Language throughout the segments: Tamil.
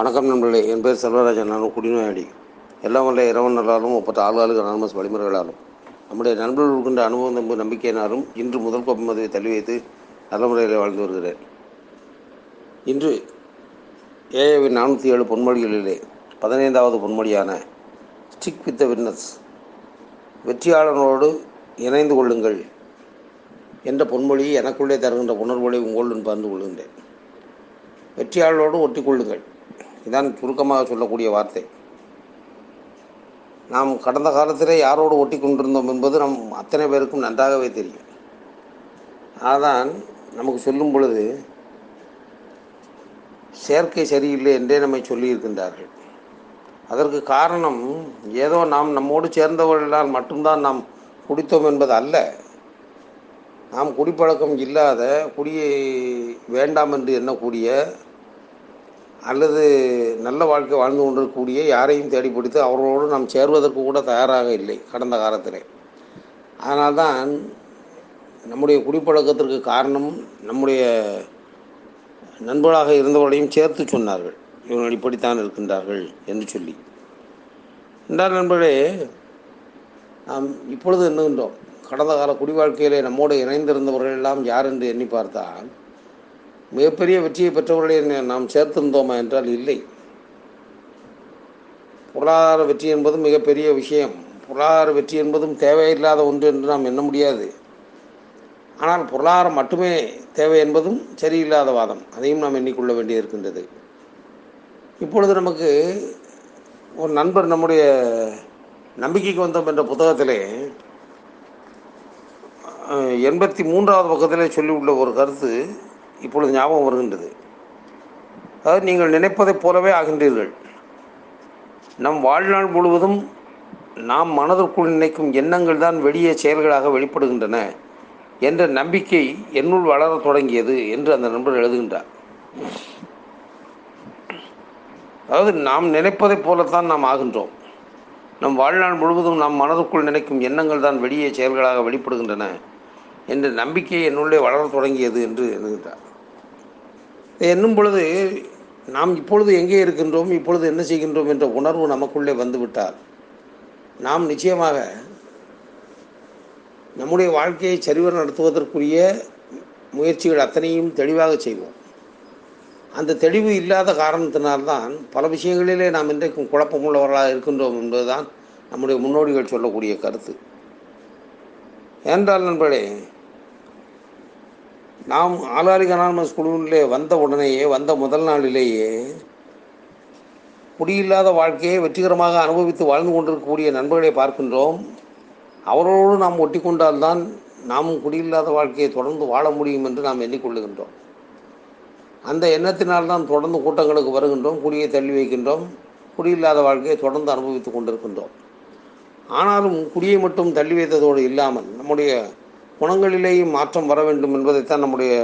வணக்கம் நண்பர்களே. என் பேர் செல்வராஜன். நானும் குடிநோயாளி. எல்லாம் வல்ல இரவன் நல்லாலும் முப்பத்தி ஆறு ஆளுக்கு அனாமஸ் வழிமுறைகளாலும். நம்முடைய நண்பர்கள் இருக்கின்ற அனுபவம் நம்ப நம்பிக்கையினாலும் இன்று முதல் கோப்பை மதுவை தள்ளி வைத்து நல்ல முறையில் வாழ்ந்து வருகிறேன். இன்று ஏஏவின் நானூற்றி ஏழு பொன்மொழிகளிலே பதினைந்தாவது பொன்மொழியான ஸ்டிக் வித் த விட்னஸ் வெற்றியாளனோடு இணைந்து கொள்ளுங்கள் என்ற பொன்மொழி எனக்குள்ளே தருகின்ற உணர்வுகளை உங்களுடன் பகிர்ந்து கொள்கின்றேன். வெற்றியாளரோடு ஒட்டி கொள்ளுங்கள். இதான் சுருக்கமாக சொல்லக்கூடிய வார்த்தை. நாம் கடந்த காலத்திலே யாரோடு ஒட்டி கொண்டிருந்தோம் என்பது நம் அத்தனை பேருக்கும் நன்றாகவே தெரியும். அதான் நமக்கு சொல்லும் பொழுது சேர்க்கை சரியில்லை என்றே நம்மை சொல்லியிருக்கின்றார்கள். அதற்கு காரணம் ஏதோ நாம் நம்மோடு சேர்ந்தவர்களால் மட்டும்தான் நாம் குடித்தோம் என்பது அல்ல. நாம் குடிப்பழக்கம் இல்லாத குடியை வேண்டாம் என்று எண்ணக்கூடிய அல்லது நல்ல வாழ்க்கை வாழ்ந்து கொண்டிருக்கக்கூடிய யாரையும் தேடி பிடித்து அவர்களோடு நாம் சேர்வதற்கு கூட தயாராக இல்லை கடந்த காலத்திலே. அதனால்தான் நம்முடைய குடிப்பழக்கத்திற்கு காரணம் நம்முடைய நண்பர்களாக இருந்தவர்களையும் சேர்த்து சொன்னார்கள். இவர்கள் இப்படித்தான் இருக்கின்றார்கள் என்று சொல்லி. என்றால் நண்பர்களே நாம் இப்பொழுது எண்ணுகின்றோம். கடந்த கால குடி வாழ்க்கையிலே நம்மோடு இணைந்திருந்தவர்கள் எல்லாம் யார் என்று எண்ணி பார்த்தால் மிகப்பெரிய வெற்றியை பெற்றவர்களை நாம் சேர்த்திருந்தோமா என்றால் இல்லை. பொருளாதார வெற்றி என்பது மிகப்பெரிய விஷயம். பொருளாதார வெற்றி என்பதும் தேவையில்லாத ஒன்று என்று நாம் எண்ண முடியாது. ஆனால் பொருளாதாரம் மட்டுமே தேவை என்பதும் சரியில்லாத வாதம். அதையும் நாம் எண்ணிக்கொள்ள வேண்டியிருக்கின்றது இப்பொழுது நமக்கு ஒரு நண்பர் நம்முடைய நம்பிக்கைக்கு வந்தோம் என்ற புத்தகத்திலே எண்பத்தி மூன்றாவது பக்கத்திலே சொல்லியுள்ள ஒரு கருத்து இப்பொழுது ஞாபகம் வருகின்றது. அதாவது நீங்கள் நினைப்பதைப் போலவே ஆகின்றீர்கள். நம் வாழ்நாள் முழுவதும் நாம் மனதிற்குள் நினைக்கும் எண்ணங்கள் தான் வெளியே செயல்களாக வெளிப்படுகின்றன என்ற நம்பிக்கை என்னுள் வளர தொடங்கியது என்று அந்த நண்பர் எழுதுகின்றார். அதாவது நாம் நினைப்பதைப் போலத்தான் நாம் ஆகின்றோம். நம் வாழ்நாள் முழுவதும் நாம் மனதுக்குள் நினைக்கும் எண்ணங்கள் தான் வெளியே செயல்களாக வெளிப்படுகின்றன என்ற நம்பிக்கை என்னுள்ளே வளர தொடங்கியது என்று எழுதுகின்றார். என்னும் பொழுது நாம் இப்பொழுது எங்கே இருக்கின்றோம் இப்பொழுது என்ன செய்கின்றோம் என்ற உணர்வு நமக்குள்ளே வந்துவிட்டால் நாம் நிச்சயமாக நம்முடைய வாழ்க்கையை சரிவர நடத்துவதற்குரிய முயற்சிகள் அத்தனையும் தெளிவாக செய்வோம். அந்த தெளிவு இல்லாத காரணத்தினால்தான் பல விஷயங்களிலே நாம் இன்றைக்கும் குழப்பமுள்ளவர்களாக இருக்கின்றோம் என்பதுதான் நம்முடைய முன்னோடிகள் சொல்லக்கூடிய கருத்து. ஏனென்றால் நண்பர்களே நாம் ஆளாளிக அனானமஸ் குழுவிலே வந்த உடனேயே வந்த முதல் நாளிலேயே குடியில்லாத வாழ்க்கையை வெற்றிகரமாக அனுபவித்து வாழ்ந்து கொண்டிருக்கக்கூடிய நண்பர்களை பார்க்கின்றோம். அவரோடு நாம் ஒட்டி கொண்டால்தான் நாமும் குடியில்லாத வாழ்க்கையை தொடர்ந்து வாழ முடியும் என்று நாம் எண்ணிக்கொள்ளுகின்றோம். அந்த எண்ணத்தினால்தான் தொடர்ந்து கூட்டங்களுக்கு வருகின்றோம் குடியை தள்ளி வைக்கின்றோம் குடியில்லாத வாழ்க்கையை தொடர்ந்து அனுபவித்து கொண்டிருக்கின்றோம். ஆனாலும் குடியை மட்டும் தள்ளி வைத்ததோடு இல்லாமல் நம்முடைய குணங்களிலேயும் மாற்றம் வர வேண்டும் என்பதைத்தான் நம்முடைய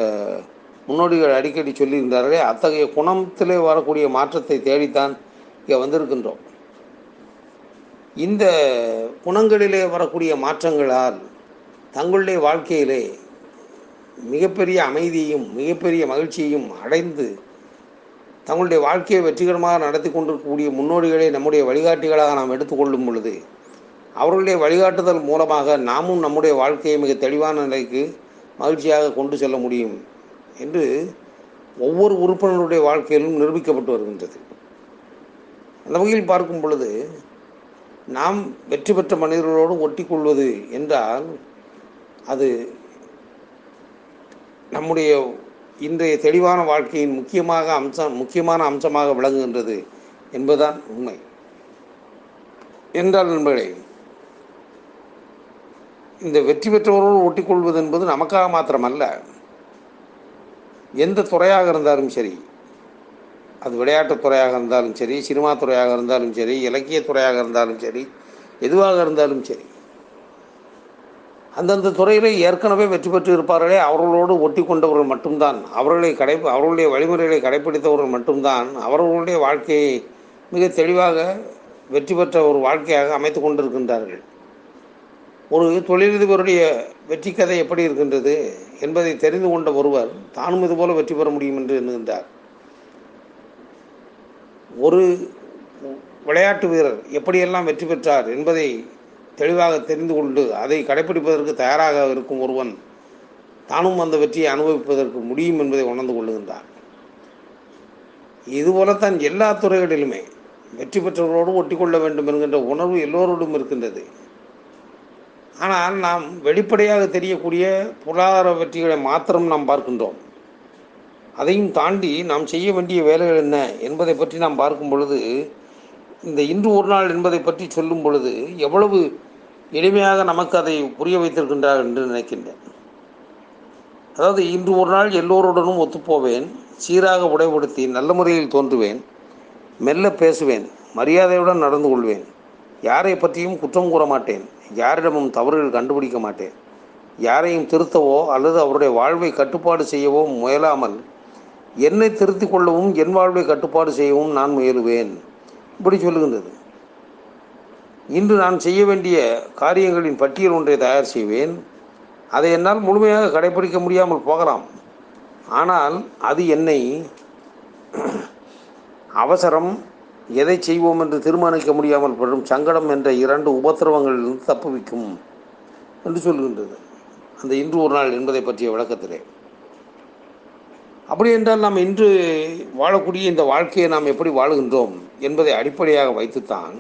முன்னோடிகள் அடிக்கடி சொல்லியிருந்தார்களே அத்தகைய குணத்திலே வரக்கூடிய மாற்றத்தை தேடித்தான் இங்கே வந்திருக்கின்றோம். இந்த குணங்களிலே வரக்கூடிய மாற்றங்களால் தங்களுடைய வாழ்க்கையிலே மிகப்பெரிய அமைதியையும் மிகப்பெரிய மகிழ்ச்சியையும் அடைந்து தங்களுடைய வாழ்க்கையை வெற்றிகரமாக நடத்தி கொண்டிருக்கக்கூடிய முன்னோடிகளை நம்முடைய வழிகாட்டிகளாக நாம் எடுத்துக்கொள்ளும் பொழுது அவர்களுடைய வழிகாட்டுதல் மூலமாக நாமும் நம்முடைய வாழ்க்கையை மிக தெளிவான நிலைக்கு மகிழ்ச்சியாக கொண்டு செல்ல முடியும் என்று ஒவ்வொரு உறுப்பினருடைய வாழ்க்கையிலும் நிரூபிக்கப்பட்டு வருகின்றது. அந்த வகையில் பார்க்கும் பொழுது நாம் வெற்றி பெற்ற மனிதர்களோடு ஒட்டிக்கொள்வது என்றால் அது நம்முடைய இன்றைய தெளிவான வாழ்க்கையின் முக்கியமாக அம்சம் முக்கியமான அம்சமாக விளங்குகின்றது என்பதுதான் உண்மை. என்றால் நண்பர்களே இந்த வெற்றி பெற்றவரோடு ஒட்டிக்கொள்வது என்பது நமக்காக மாத்திரமல்ல. எந்த துறையாக இருந்தாலும் சரி அது விளையாட்டுத் துறையாக இருந்தாலும் சரி சினிமா துறையாக இருந்தாலும் சரி இலக்கிய துறையாக இருந்தாலும் சரி எதுவாக இருந்தாலும் சரி அந்தந்த துறையிலே ஏற்கனவே வெற்றி பெற்று இருப்பார்களே அவர்களோடு ஒட்டி கொண்டவர்கள் மட்டும்தான். அவர்களை கடை அவர்களுடைய வழிமுறைகளை கடைப்பிடித்தவர்கள் மட்டும்தான். அவர்களுடைய வாழ்க்கையை மிக தெளிவாக வெற்றி பெற்ற ஒரு வாழ்க்கையாக அமைத்து கொண்டிருக்கின்றார்கள். ஒரு தொழிலதிபருடைய வெற்றி கதை எப்படி இருக்கின்றது என்பதை தெரிந்து கொண்ட ஒருவர் தானும் இதுபோல வெற்றி பெற முடியும் என்று எண்ணுகின்றார். ஒரு விளையாட்டு வீரர் எப்படியெல்லாம் வெற்றி பெற்றார் என்பதை தெளிவாக தெரிந்து கொண்டு அதை கடைப்பிடிப்பதற்கு தயாராக இருக்கும் ஒருவன் தானும் அந்த வெற்றியை அனுபவிப்பதற்கு முடியும் என்பதை உணர்ந்து கொள்ளுகின்றான் இதுபோலத்தான் எல்லா துறைகளிலுமே வெற்றி பெற்றவர்களோடு ஒட்டிக்கொள்ள வேண்டும் என்கின்ற உணர்வு எல்லோரோடும் இருக்கின்றது. ஆனால் நாம் வெளிப்படையாக தெரியக்கூடிய பொருளாதார வெற்றிகளை மாத்திரம் நாம் பார்க்கின்றோம். அதையும் தாண்டி நாம் செய்ய வேண்டிய வேலைகள் என்ன என்பதை பற்றி நாம் பார்க்கும் பொழுது இந்த இன்று ஒரு நாள் என்பதை பற்றி சொல்லும் பொழுது எவ்வளவு எளிமையாக நமக்கு அதை புரிய வைத்திருக்கின்றார் என்று நினைக்கின்றேன். அதாவது இன்று ஒரு நாள் எல்லோருடனும் ஒத்துப்போவேன் சீராக உடைபடுத்தி நல்ல முறையில் தோன்றுவேன் மெல்ல பேசுவேன் மரியாதையுடன் நடந்து கொள்வேன் யாரை பற்றியும் குற்றம் கூற மாட்டேன். யாரிடமும் தவறுகள் கண்டுபிடிக்க மாட்டேன். யாரையும் திருத்தவோ அல்லது அவருடைய வாழ்வை கட்டுப்பாடு செய்யவோ முயலாமல் என்னை திருத்திக் கொள்ளவும் என் வாழ்வை கட்டுப்பாடு செய்யவும் நான் முயலுவேன். இப்படி சொல்லுகின்றது. இன்று நான் செய்ய வேண்டிய காரியங்களின் பட்டியல் ஒன்றை தயார் செய்வேன். அதை என்னால் முழுமையாக கடைபிடிக்க முடியாமல் போகலாம். ஆனால் அது என்னை அவசரம் எதை செய்வோம் என்று தீர்மானிக்க முடியாமல் படும் சங்கடம் என்ற இரண்டு உபத்திரவங்களிலிருந்து தப்புவிக்கும் என்று சொல்கின்றது. அந்த இன்று ஒரு நாள் என்பதை பற்றிய விளக்கத்திலே. அப்படி என்றால் நாம் இன்று வாழக்கூடிய இந்த வாழ்க்கையை நாம் எப்படி வாழுகின்றோம் என்பதை அடிப்படையாக வைத்துத்தான்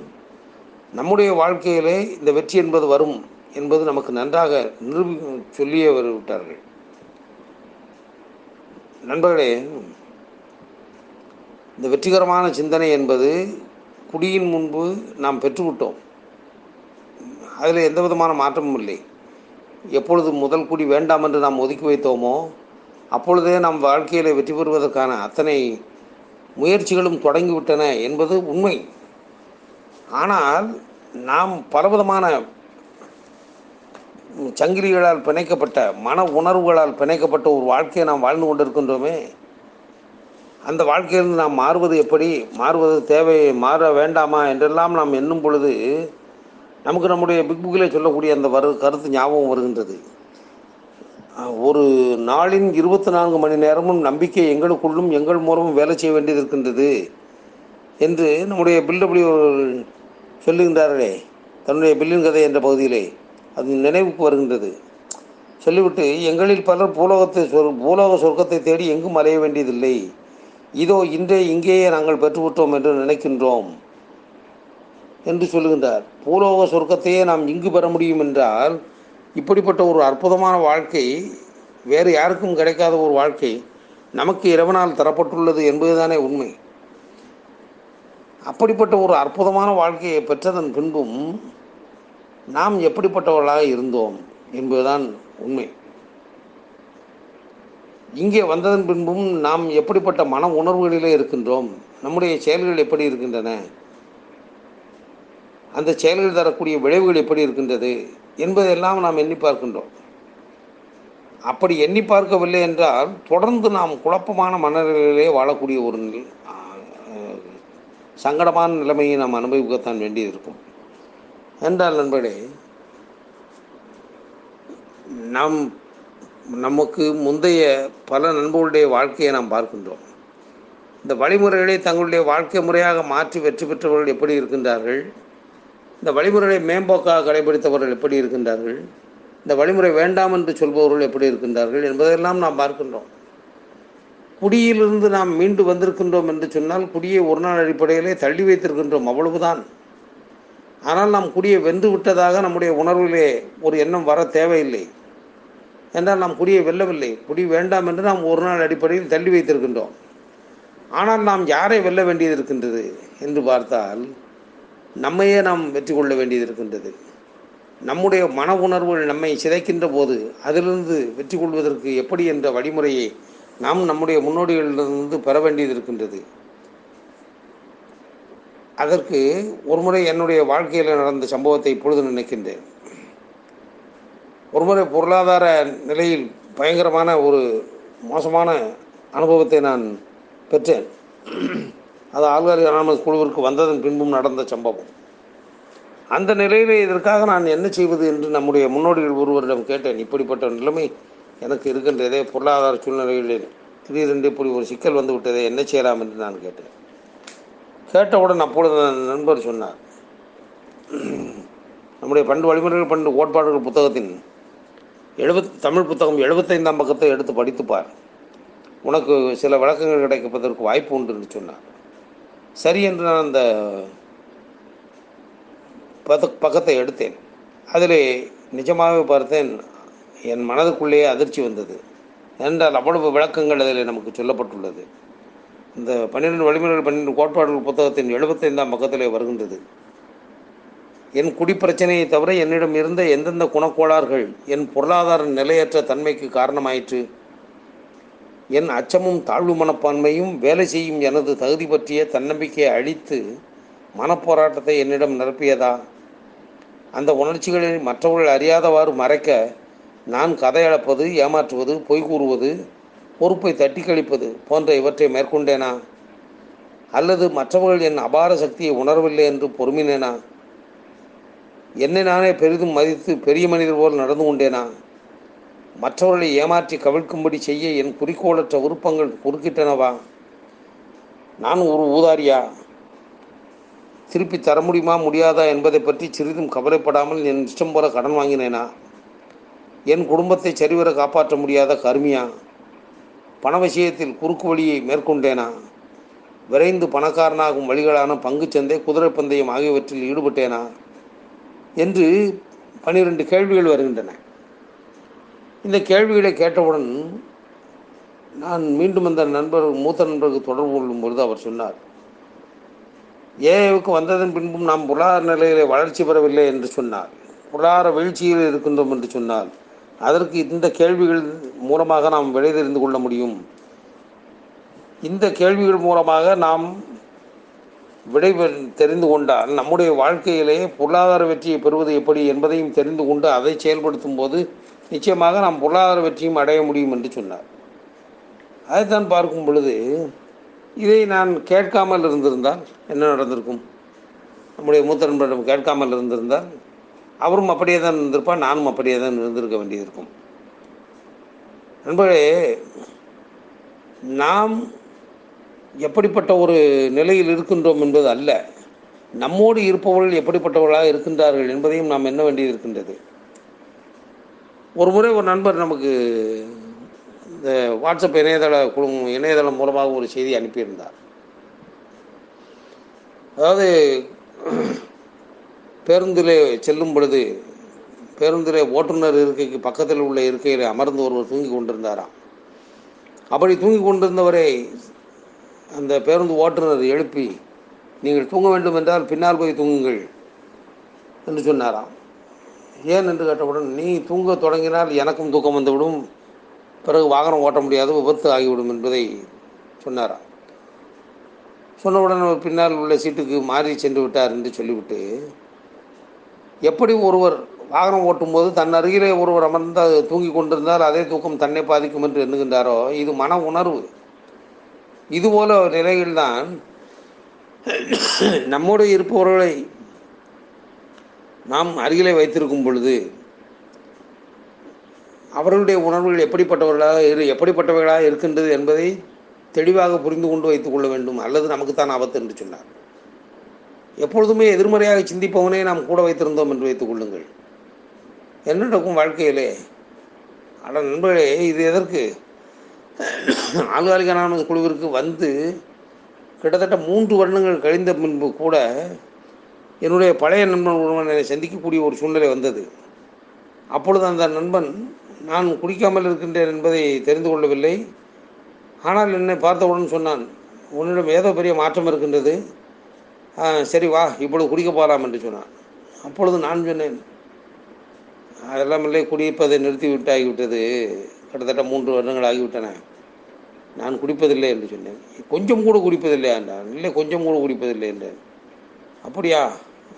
நம்முடைய வாழ்க்கையிலே இந்த வெற்றி என்பது வரும் என்பது நமக்கு நன்றாக நிரூபி சொல்லியே வருவிட்டார்கள் நண்பர்களே இந்த வெற்றிகரமான சிந்தனை என்பது குடியின் முன்பு நாம் பெற்றுவிட்டோம். அதில் எந்த விதமான மாற்றமும் இல்லை. எப்பொழுது முதல் குடி வேண்டாம் என்று நாம் ஒதுக்கி வைத்தோமோ அப்பொழுதே நம் வாழ்க்கையில் வெற்றி பெறுவதற்கான அத்தனை முயற்சிகளும் தொடங்கிவிட்டன என்பது உண்மை. ஆனால் நாம் பலவிதமான சங்கிலிகளால் பிணைக்கப்பட்ட மன உணர்வுகளால் பிணைக்கப்பட்ட ஒரு வாழ்க்கையை நாம் வாழ்ந்து கொண்டிருக்கின்றோமே அந்த வாழ்க்கையிலிருந்து நாம் மாறுவது எப்படி? மாறுவது தேவை மாற வேண்டாமா? என்றெல்லாம் நாம் எண்ணும் பொழுது நமக்கு நம்முடைய பிக் புக்கிலே சொல்லக்கூடிய அந்த வரு கருத்து ஞாபகம் வருகின்றது. ஒரு நாளின் இருபத்தி நான்கு மணி நேரமும் நம்பிக்கை எங்களுக்குள்ளும் எங்கள் மூலமும் வேலை செய்ய வேண்டியது இருக்கின்றது என்று நம்முடைய பில்லபடி சொல்லுகின்றார்களே தன்னுடைய பில்லின் கதை என்ற பகுதியிலே. அது நினைவுக்கு வருகின்றது. சொல்லிவிட்டு எங்களில் பலர் பூலோகத்தை சொர் பூலோக சொர்க்கத்தை தேடி எங்கும் அலைய வேண்டியதில்லை. இதோ இன்றே இங்கேயே நாங்கள் பெற்றுவிட்டோம் என்று நினைக்கின்றோம் என்று சொல்லுகின்றார். பூலோக சொர்க்கத்தையே நாம் இங்கு பெற முடியும் என்றால் இப்படிப்பட்ட ஒரு அற்புதமான வாழ்க்கை வேறு யாருக்கும் கிடைக்காத ஒரு வாழ்க்கை நமக்கு இறைவனால் தரப்பட்டுள்ளது என்பதுதானே உண்மை. அப்படிப்பட்ட ஒரு அற்புதமான வாழ்க்கையை பெற்றதன் பின்பும் நாம் எப்படிப்பட்டவர்களாக இருந்தோம் என்பதுதான் உண்மை. இங்கே வந்ததன் பின்பும் நாம் எப்படிப்பட்ட மன உணர்வுகளிலே இருக்கின்றோம்? நம்முடைய செயல்கள் எப்படி இருக்கின்றன? அந்த செயல்கள் தரக்கூடிய விளைவுகள் எப்படி இருக்கின்றது? என்பதெல்லாம் நாம் எண்ணி பார்க்கின்றோம். அப்படி எண்ணி பார்க்கவில்லை என்றால் தொடர்ந்து நாம் குழப்பமான மனநிலையிலே வாழக்கூடிய ஒரு சங்கடமான நிலைமையை நாம் அனுபவிக்கத்தான் வேண்டியது இருக்கும் என்றால் நண்பர்களே நாம் நமக்கு முந்தைய பல நண்பர்களுடைய வாழ்க்கையை நாம் பார்க்கின்றோம். இந்த வழிமுறைகளை தங்களுடைய வாழ்க்கை முறையாக மாற்றி வெற்றி பெற்றவர்கள் எப்படி இருக்கின்றார்கள்? இந்த வழிமுறைகளை மேம்போக்காக கடைபிடித்தவர்கள் எப்படி இருக்கின்றார்கள்? இந்த வழிமுறை வேண்டாம் என்று சொல்பவர்கள் எப்படி இருக்கின்றார்கள் என்பதெல்லாம் நாம் பார்க்கின்றோம். குடியிலிருந்து நாம் மீண்டு வந்திருக்கின்றோம் என்று சொன்னால் குடியை ஒரு நாள் அடிப்படையிலே தள்ளி வைத்திருக்கின்றோம் அவ்வளவுதான். ஆனால் நாம் குடியை வென்று விட்டதாக நம்முடைய உணர்விலே ஒரு எண்ணம் வர தேவையில்லை. என்றால் நாம் குடியை வெல்லவில்லை. குடி வேண்டாம் என்று நாம் ஒரு நாள் அடிப்படையில் தள்ளி வைத்திருக்கின்றோம். ஆனால் நாம் யாரை வெல்ல வேண்டியது இருக்கின்றது என்று பார்த்தால் நம்மையே நாம் வெற்றி கொள்ள வேண்டியது இருக்கின்றது. நம்முடைய மன உணர்வுகள் நம்மை சிதைக்கின்ற போது அதிலிருந்து வெற்றி கொள்வதற்கு எப்படி என்ற வழிமுறையை நாம் நம்முடைய முன்னோடிகளிலிருந்து பெற வேண்டியது இருக்கின்றது. அதற்கு ஒருமுறை என்னுடைய வாழ்க்கையில் நடந்த சம்பவத்தை இப்பொழுது நினைக்கின்றேன். ஒருமுறை பொருளாதார நிலையில் பயங்கரமான ஒரு மோசமான அனுபவத்தை நான் பெற்றேன். அது ஆல்காரி அனாமஸ் குழுவிற்கு வந்ததன் பின்பும் நடந்த சம்பவம். அந்த நிலையிலே இதற்காக நான் என்ன செய்வது என்று நம்முடைய முன்னோடிகள் ஒருவரிடம் கேட்டேன். இப்படிப்பட்ட நிலைமை எனக்கு இருக்கின்றதே. பொருளாதார சூழ்நிலைகளில் திடீரென்று இப்படி ஒரு சிக்கல் வந்து விட்டதே என்ன செய்யலாம் என்று நான் கேட்டேன். கேட்டவுடன் அப்பொழுது நண்பர் சொன்னார். நம்முடைய பண்டு வழிமுறைகள் பண்டு கோட்பாடுகள் புத்தகத்தின் எழுபத் தமிழ் புத்தகம் எழுபத்தைந்தாம் பக்கத்தை எடுத்து படித்துப்பார் உனக்கு சில விளக்கங்கள் கிடைப்பதற்கு வாய்ப்பு உண்டுன்னு சொன்னார். சரி என்று நான் அந்த பத பக்கத்தை எடுத்தேன். அதில் நிஜமாகவே பார்த்தேன் என் மனதுக்குள்ளேயே அதிர்ச்சி வந்தது. என்றால் அவ்வளவு விளக்கங்கள் அதில் நமக்கு சொல்லப்பட்டுள்ளது. இந்த பன்னிரெண்டு வழிமுறைகள் பன்னிரெண்டு கோட்பாடுகள் புத்தகத்தின் எழுபத்தைந்தாம் பக்கத்திலே வருகின்றது. என் குடிப்பிரச்சனையை தவிர என்னிடம் இருந்த எந்தெந்த குணக்கோளாறுகள் என் பொருளாதார நிலையற்ற தன்மைக்கு காரணமாயிற்று? என் அச்சமும் தாழ்வு மனப்பான்மையும் வேலை செய்யும் எனது தகுதி பற்றிய தன்னம்பிக்கையை அழித்து மனப்போராட்டத்தை என்னிடம் நிரப்பியதா? அந்த உணர்ச்சிகளை மற்றவர்கள் அறியாதவாறு மறைக்க நான் கதையளப்பது ஏமாற்றுவது பொய் கூறுவது பொறுப்பை தட்டி கழிப்பது போன்ற இவற்றை மேற்கொண்டேனா? அல்லது மற்றவர்கள் என் அபார சக்தியை உணரவில்லை என்று பொறுமினேனா? என்னை நானே பெரிதும் மதித்து பெரிய மனிதர் போல் நடந்து கொண்டேனா மற்றவர்களை ஏமாற்றி கவிழ்க்கும்படி செய்ய என் குறிக்கோளற்ற விருப்பங்கள் குறுக்கிட்டனவா? நான் ஒரு ஊதாரியா? திருப்பி தர முடியுமா முடியாதா என்பதை பற்றி சிறிதும் கவலைப்படாமல் என் இஷ்டம் போல கடன் வாங்கினேனா? என் குடும்பத்தை சரிவர காப்பாற்ற முடியாத கருமியா? பண விஷயத்தில் குறுக்கு வழியை மேற்கொண்டேனா? விரைந்து பணக்காரனாகும் வழிகளான பங்குச்சந்தை குதிரை பந்தயம் ஆகியவற்றில் ஈடுபட்டேனா? என்று பனிரெண்டு கேள்விகள் வருகின்றன. இந்த கேள்விகளை கேட்டவுடன் நான் மீண்டும் அந்த நண்பர் மூத்த நண்பருக்கு தொடர்பு கொள்ளும் பொழுது அவர் சொன்னார் ஏவுக்கு வந்ததன் பின்பும் நாம் பொருளாதார நிலையிலே வளர்ச்சி பெறவில்லை என்று சொன்னார். பொருளாதார வீழ்ச்சியில் இருக்கின்றோம் என்று சொன்னால் அதற்கு இந்த கேள்விகள் மூலமாக நாம் விடை தெரிந்து கொள்ள முடியும். இந்த கேள்விகள் மூலமாக நாம் விடை தெரிந்து கொண்டால் நம்முடைய வாழ்க்கையிலே பொருளாதார வெற்றியை பெறுவது எப்படி என்பதையும் தெரிந்து கொண்டு அதை செயல்படுத்தும் போது நிச்சயமாக நாம் பொருளாதார வெற்றியும் அடைய முடியும் என்று சொன்னார். அதைத்தான் பார்க்கும் பொழுது இதை நான் கேட்காமல் இருந்திருந்தால் என்ன நடந்திருக்கும்? நம்முடைய மூத்த நண்பரிடம் கேட்காமல் இருந்திருந்தால் அவரும் அப்படியே தான் இருந்திருப்பார் நானும் அப்படியே தான் இருந்திருக்க வேண்டியிருக்கும் நண்பர்களே நாம் எப்படிப்பட்ட ஒரு நிலையில் இருக்கின்றோம் என்பது அல்ல. நம்மோடு இருப்பவர்கள் எப்படிப்பட்டவர்களாக இருக்கின்றார்கள் என்பதையும் நாம் என்ன வேண்டியது இருக்கின்றது. ஒரு முறை ஒரு நண்பர் நமக்கு இந்த வாட்ஸ்அப் இணையதள குழு இணையதளம் மூலமாக ஒரு செய்தி அனுப்பியிருந்தார். அதாவது பேருந்திலே செல்லும் பொழுது பேருந்திலே ஓட்டுநர் இருக்கைக்கு பக்கத்தில் உள்ள இருக்கையில் அமர்ந்து ஒருவர் தூங்கி கொண்டிருந்தாராம். அப்படி தூங்கி கொண்டிருந்தவரை அந்த பேருந்து ஓட்டுநர் எழுப்பி நீங்கள் தூங்க வேண்டும் என்றால் பின்னால் போய் தூங்குங்கள் என்று சொன்னாராம். ஏன்? என்று கேட்டவுடன் நீ தூங்க தொடங்கினால் எனக்கும் தூக்கம் வந்துவிடும். பிறகு வாகனம் ஓட்ட முடியாது விபத்து ஆகிவிடும் என்பதை சொன்னாராம். சொன்னவுடன் அவர் பின்னால் உள்ள சீட்டுக்கு மாறி சென்று விட்டார் என்று சொல்லிவிட்டு எப்படி ஒருவர் வாகனம் ஓட்டும்போது தன் அருகிலே ஒருவர் அமர்ந்து தூங்கி கொண்டிருந்தால் அதே தூக்கம் தன்னை பாதிக்கும் என்று எண்ணுகின்றாரோ? இது மன உணர்வு. இதுபோல நிலைகள்தான் நம்மோடு இருப்பவர்களை நாம் அருகிலே வைத்திருக்கும் பொழுது அவர்களுடைய உணர்வுகள் எப்படிப்பட்டவர்களாக இரு எப்படிப்பட்டவர்களாக இருக்கின்றது என்பதை தெளிவாக புரிந்து கொண்டு வைத்துக் கொள்ள வேண்டும். அல்லது நமக்குத்தான் ஆபத்து என்று சொன்னார். எப்பொழுதுமே எதிர்மறையாக சிந்திப்பவனே நாம் கூட வைத்திருந்தோம் என்று வைத்துக் கொள்ளுங்கள். என்ன நடக்கும் வாழ்க்கையிலே அட நண்பர்களே இது எதற்கு? ஆளுகாலிக அனாமது குழுவிற்கு வந்து கிட்டத்தட்ட மூன்று வருடங்கள் கழிந்த முன்பு கூட என்னுடைய பழைய நண்பன் ஒருவன் என்னை சந்திக்கக்கூடிய ஒரு சூழ்நிலை வந்தது. அப்பொழுது அந்த நண்பன் நான் குடிக்காமல் இருக்கின்றேன் என்பதை தெரிந்து கொள்ளவில்லை. ஆனால் என்னை பார்த்தவுடன் சொன்னான் உன்னிடம் ஏதோ பெரிய மாற்றம் இருக்கின்றது. சரி வா இப்பொழுது குடிக்க போகலாம் என்று சொன்னான். அப்பொழுது நான் சொன்னேன் அதெல்லாம் இல்லை குடிப்பதை நிறுத்தி விட்டாகிவிட்டது கிட்டத்தட்ட மூன்று வருடங்கள் ஆகிவிட்டன. நான் குடிப்பதில்லை என்று சொன்னேன். கொஞ்சம் கூட குடிப்பதில்லை என்றான். இல்லை கொஞ்சம் கூட குடிப்பதில்லை என்றேன். அப்படியா?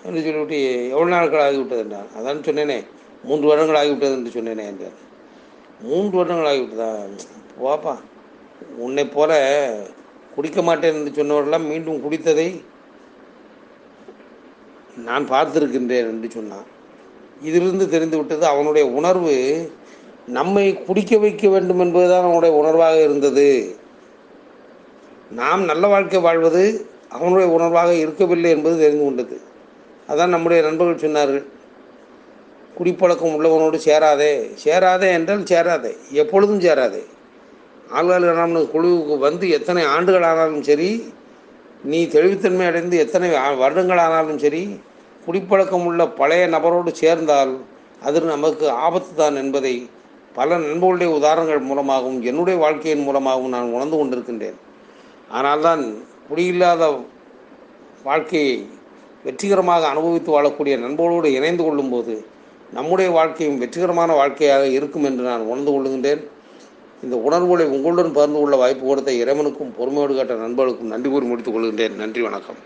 என்று சொல்லிவிட்டு எவ்வளோ நாட்கள் ஆகிவிட்டது என்றான். அதான் சொன்னேனே மூன்று வருடங்கள் ஆகிவிட்டது என்று சொன்னேனே என்றான். மூன்று வருடங்கள் ஆகிவிட்டதா? வாப்பா உன்னை போல குடிக்க மாட்டேன் என்று சொன்னவரெல்லாம் மீண்டும் குடித்ததை நான் பார்த்திருக்கின்றேன் என்று சொன்னான். இதிலிருந்து தெரிந்து விட்டது அவனுடைய உணர்வு நம்மை குடிக்க வைக்க வேண்டும் என்பதுதான் அவனுடைய உணர்வாக இருந்தது. நாம் நல்ல வாழ்க்கை வாழ்வது அவனுடைய உணர்வாக இருக்கவில்லை என்பது தெரிந்து கொண்டது. அதான் நம்முடைய நண்பர்கள் சொன்னார்கள். குடிப்பழக்கம் உள்ளவனோடு சேராதே. சேராதே என்றால் சேராதே. எப்பொழுதும் சேராதே. ஆள்கால் நாம் குழுவுக்கு வந்து எத்தனை ஆண்டுகள் ஆனாலும் சரி நீ தெளிவுத்தன்மை அடைந்து எத்தனை வருடங்கள் ஆனாலும் சரி குடிப்பழக்கம் உள்ள பழைய நபரோடு சேர்ந்தால் அது நமக்கு ஆபத்து தான் என்பதை பல நண்பர்களுடைய உதாரணங்கள் மூலமாகவும் என்னுடைய வாழ்க்கையின் மூலமாகவும் நான் உணர்ந்து கொண்டிருக்கின்றேன். ஆனால்தான் குடியில்லாத வாழ்க்கையை வெற்றிகரமாக அனுபவித்து வாழக்கூடிய நண்பர்களோடு இணைந்து கொள்ளும்போது நம்முடைய வாழ்க்கையும் வெற்றிகரமான வாழ்க்கையாக இருக்கும் என்று நான் உணர்ந்து கொள்கின்றேன். இந்த உணர்வுகளை உங்களுடன் பகிர்ந்து கொள்ள வாய்ப்பு கொடுத்த இறைவனுக்கும் பொறுமையோடு கேட்ட நண்பர்களுக்கும் நன்றி கூறி முடித்துக் கொள்கின்றேன். நன்றி வணக்கம்.